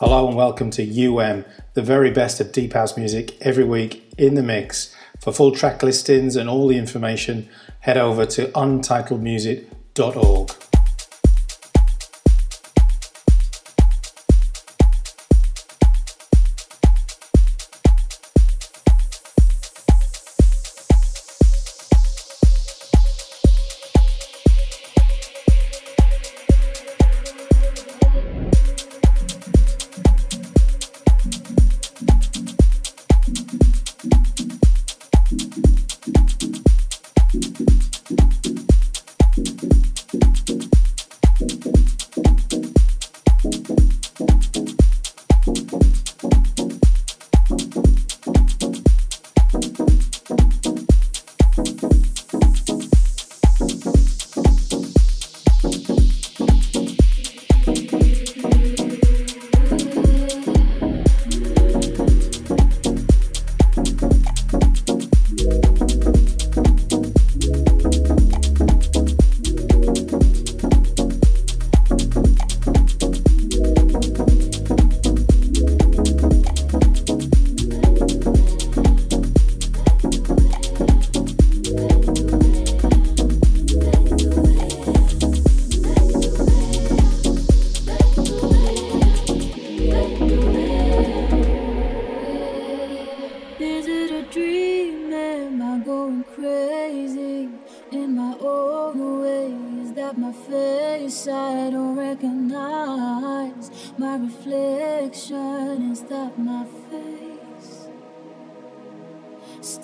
Hello and welcome to UM, the very best of deep house music every week in the mix. For full track listings and all the information, head over to untitledmusic.org.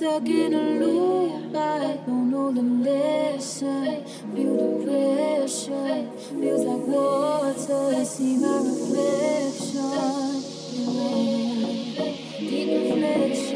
stuck in a loop. I don't know the lesson. Feel the pressure. Feels like water. I see my reflection. Deep reflection.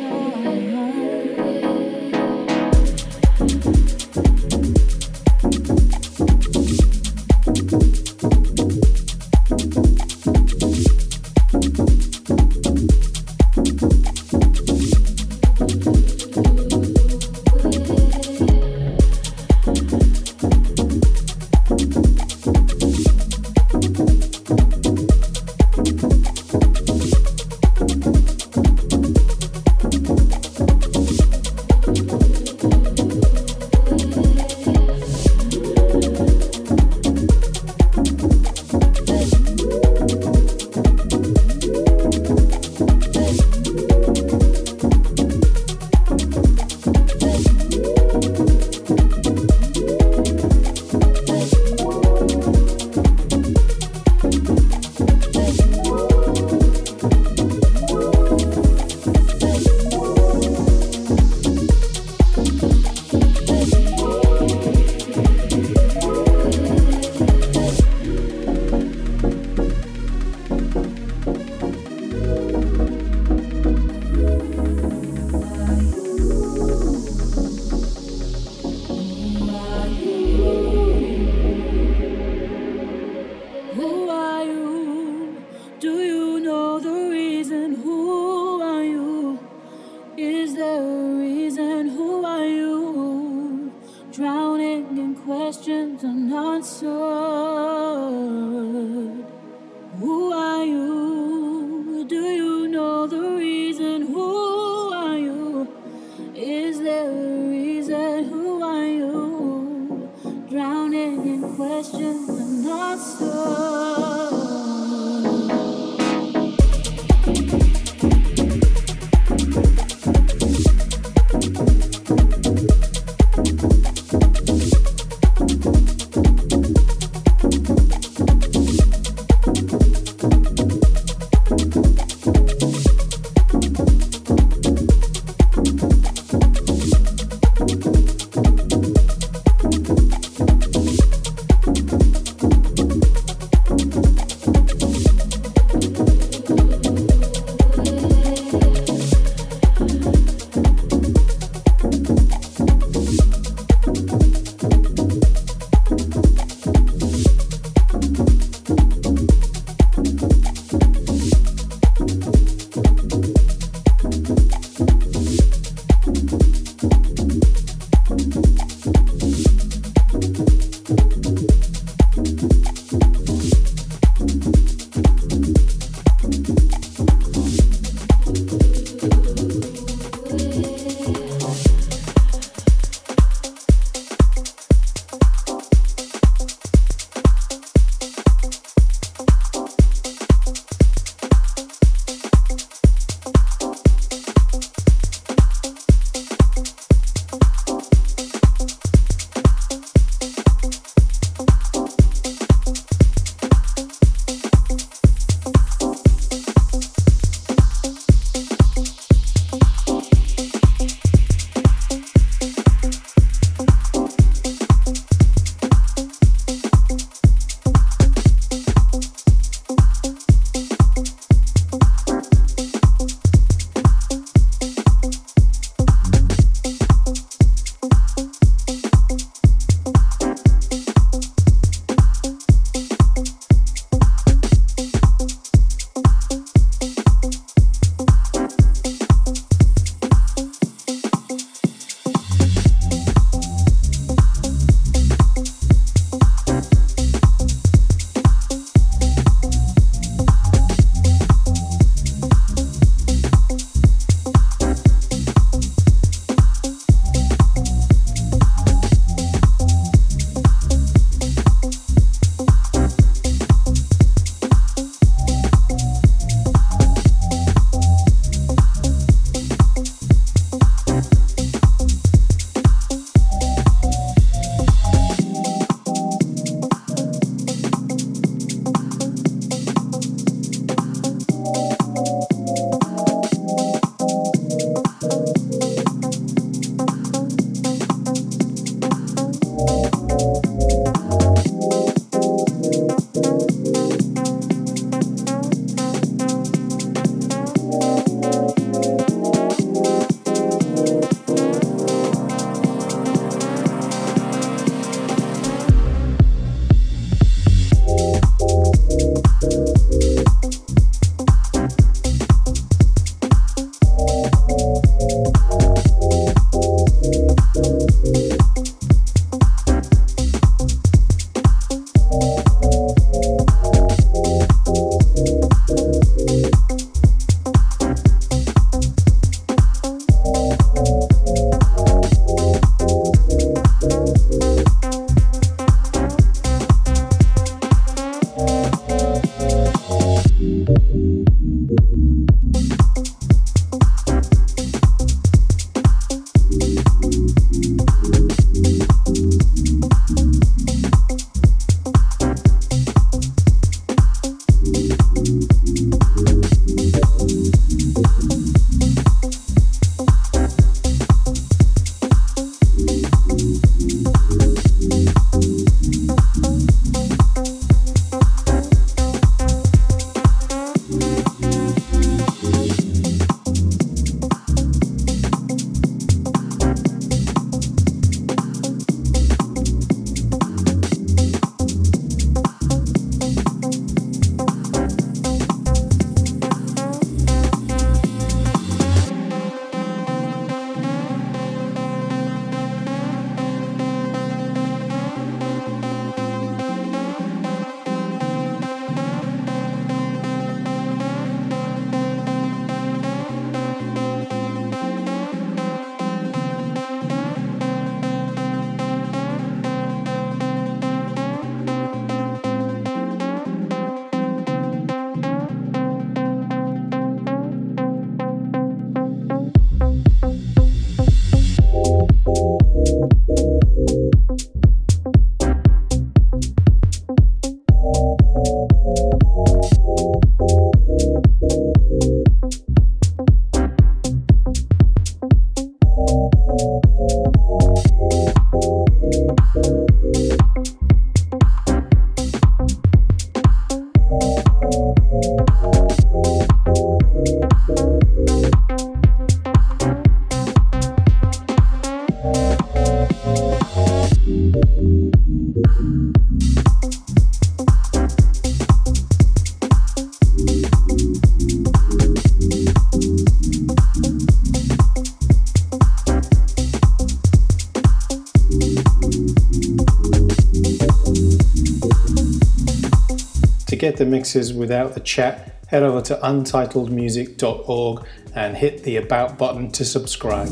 Mixes without the chat, head over to untitledmusic.org and hit the About button to subscribe.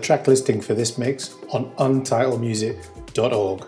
Track listing for this mix on untitledmusic.org.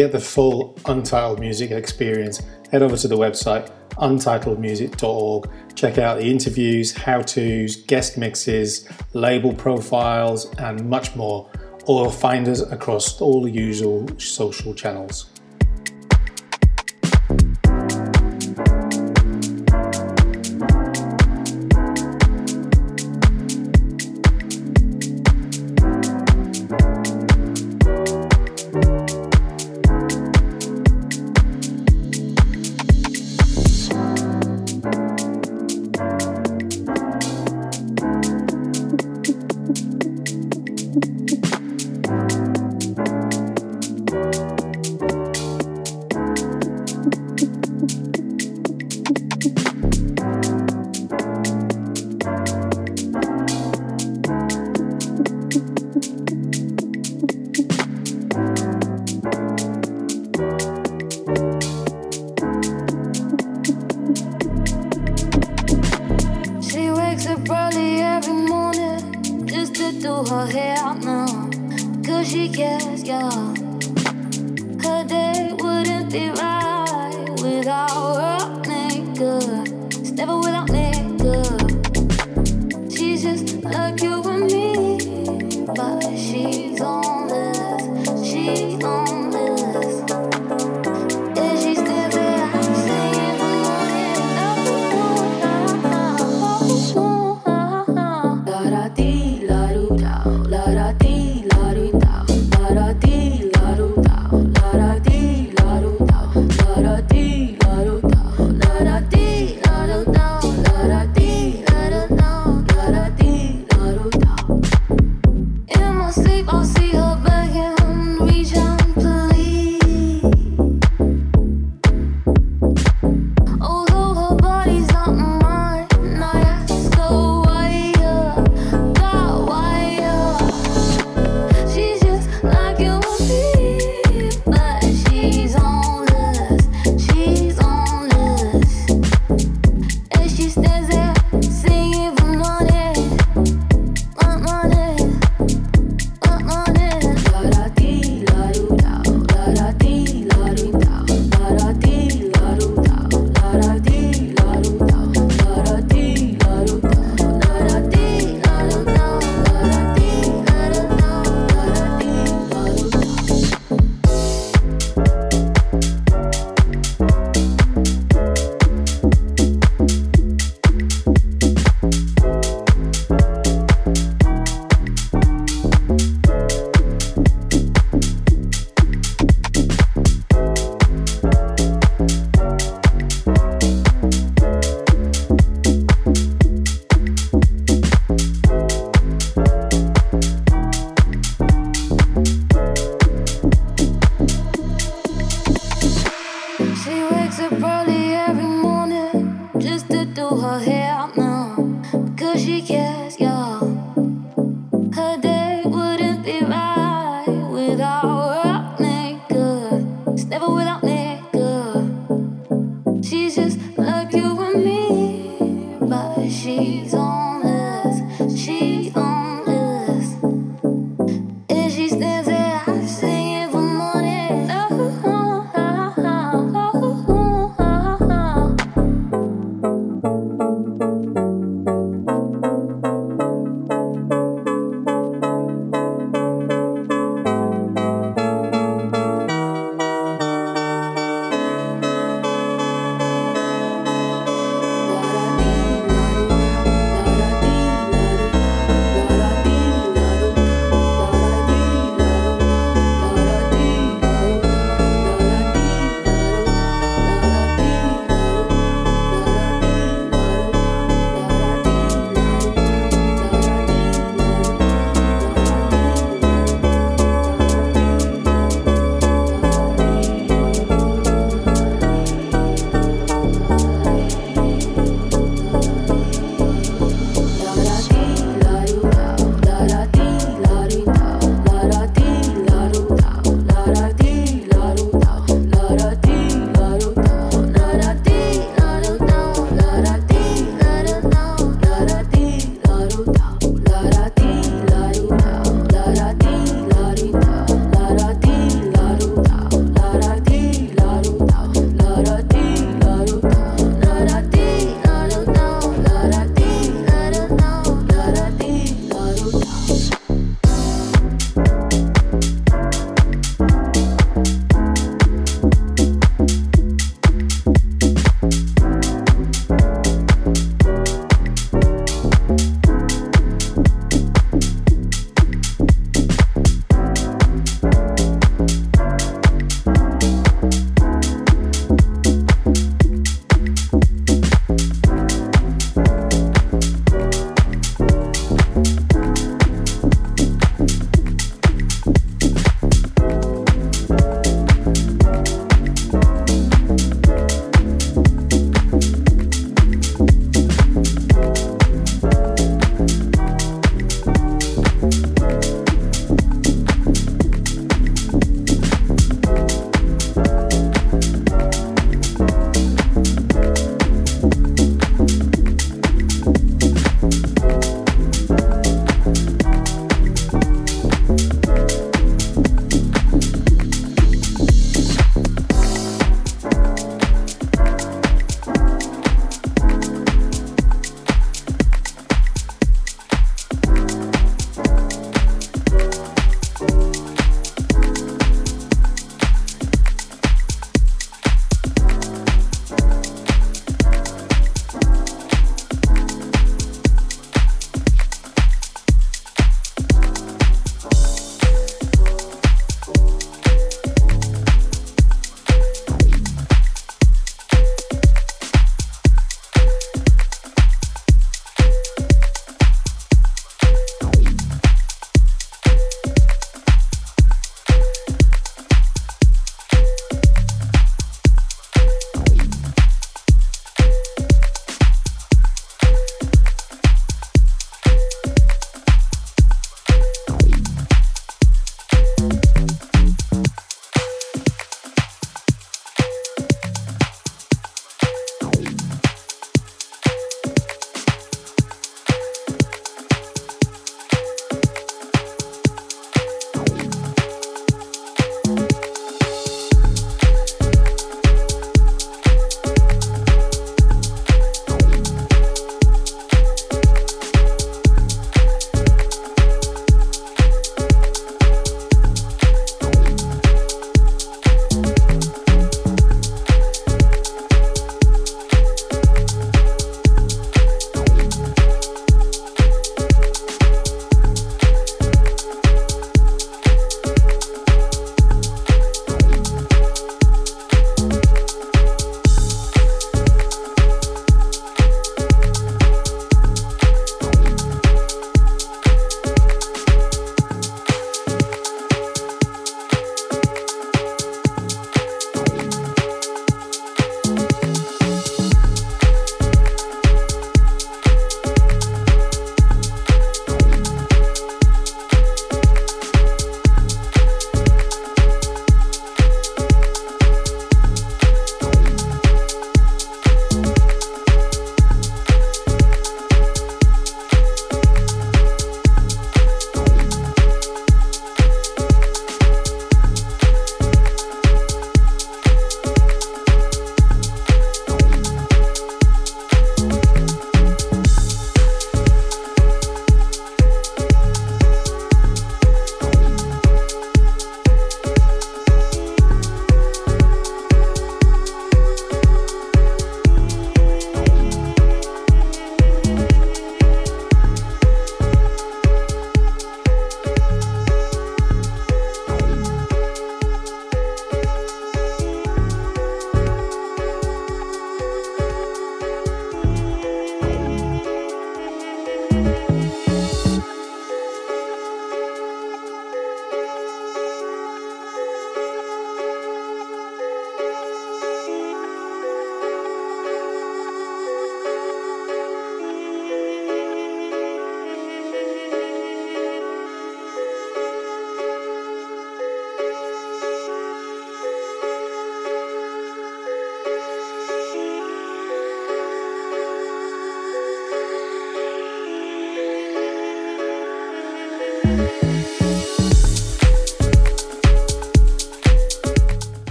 Get the full Untitled Music experience, head over to the website untitledmusic.org. Check out the interviews, how to's, guest mixes, label profiles, and much more. Or find us across all the usual social channels.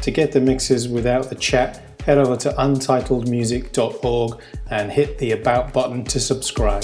To get the mixes without the chat, head over to untitledmusic.org and hit the About button to subscribe.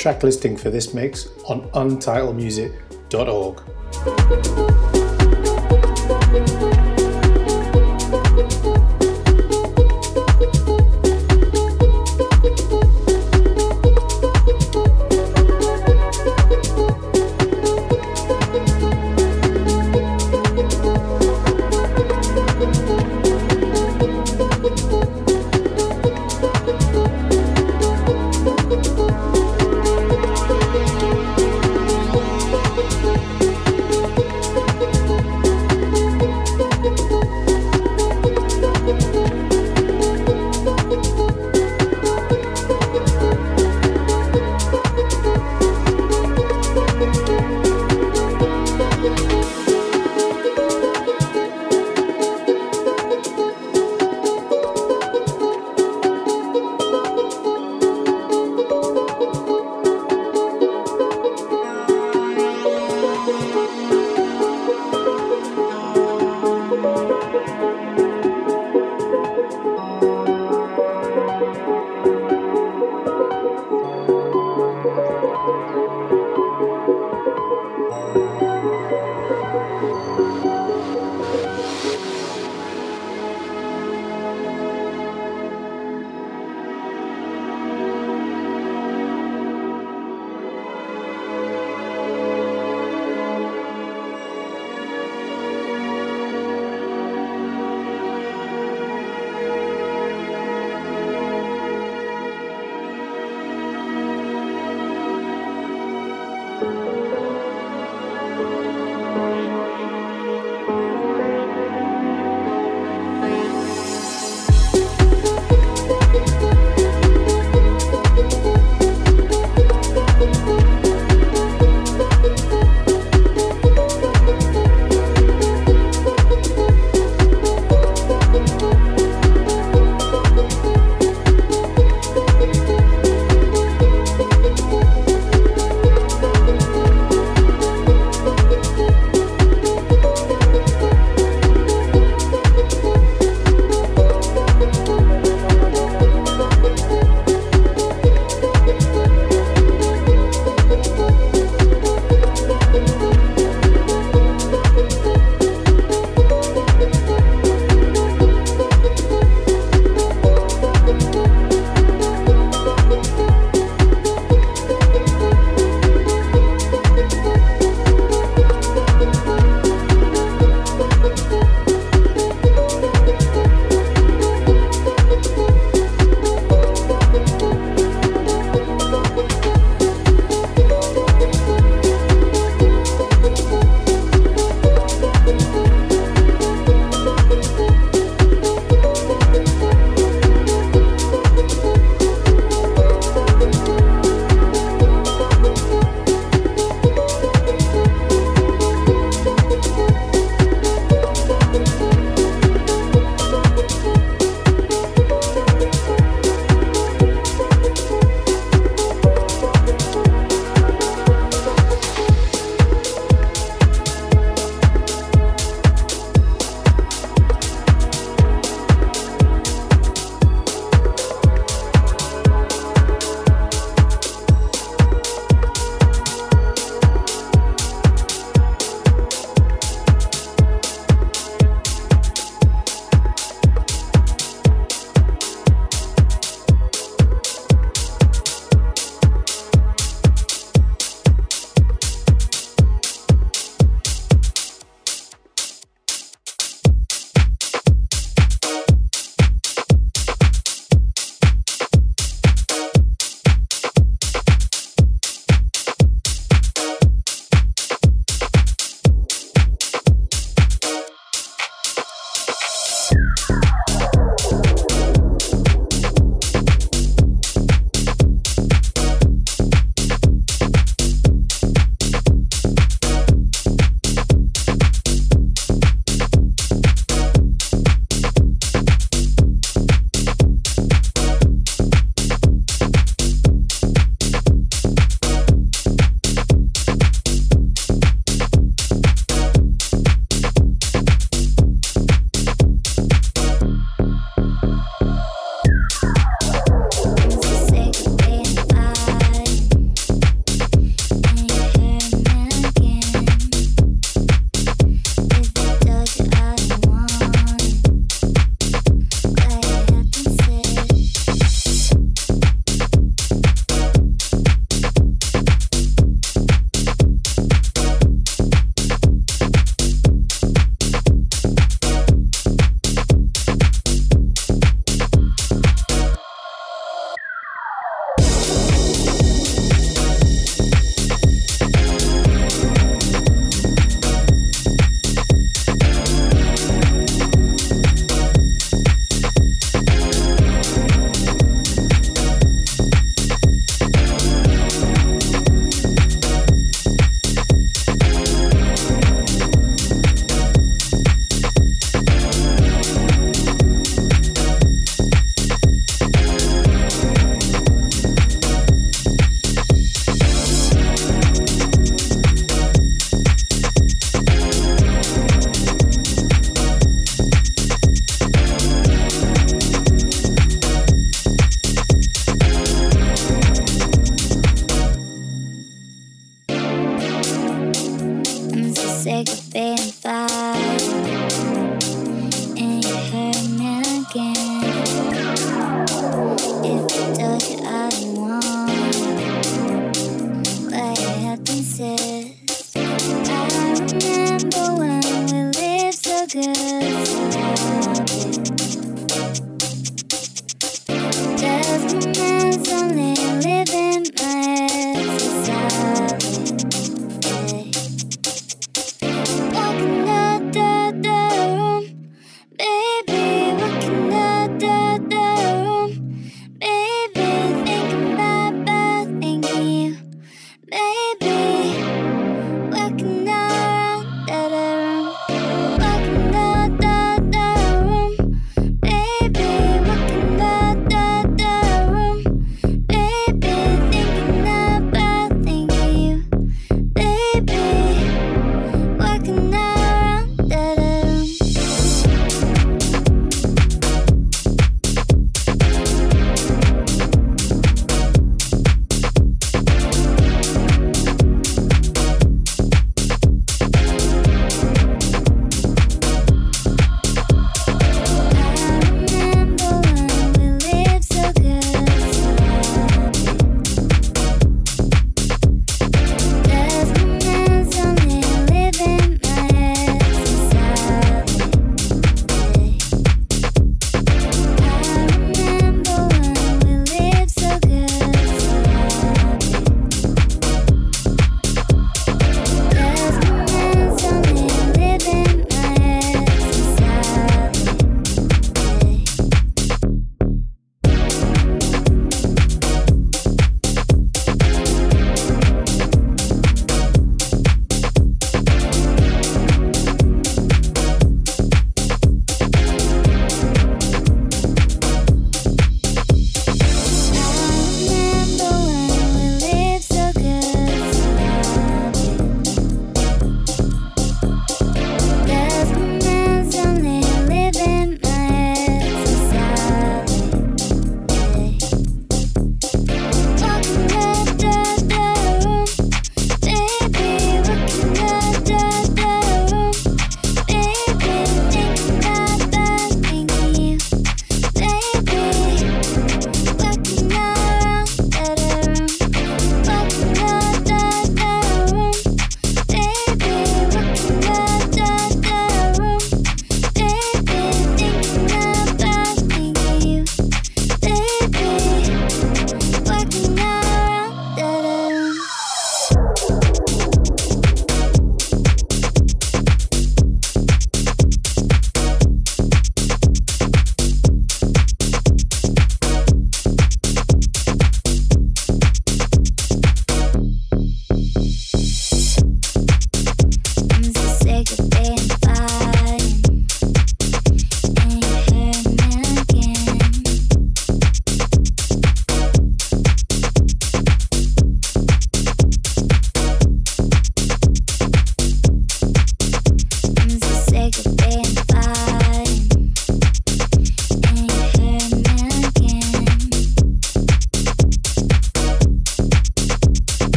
Track listing for this mix on untitledmusic.org.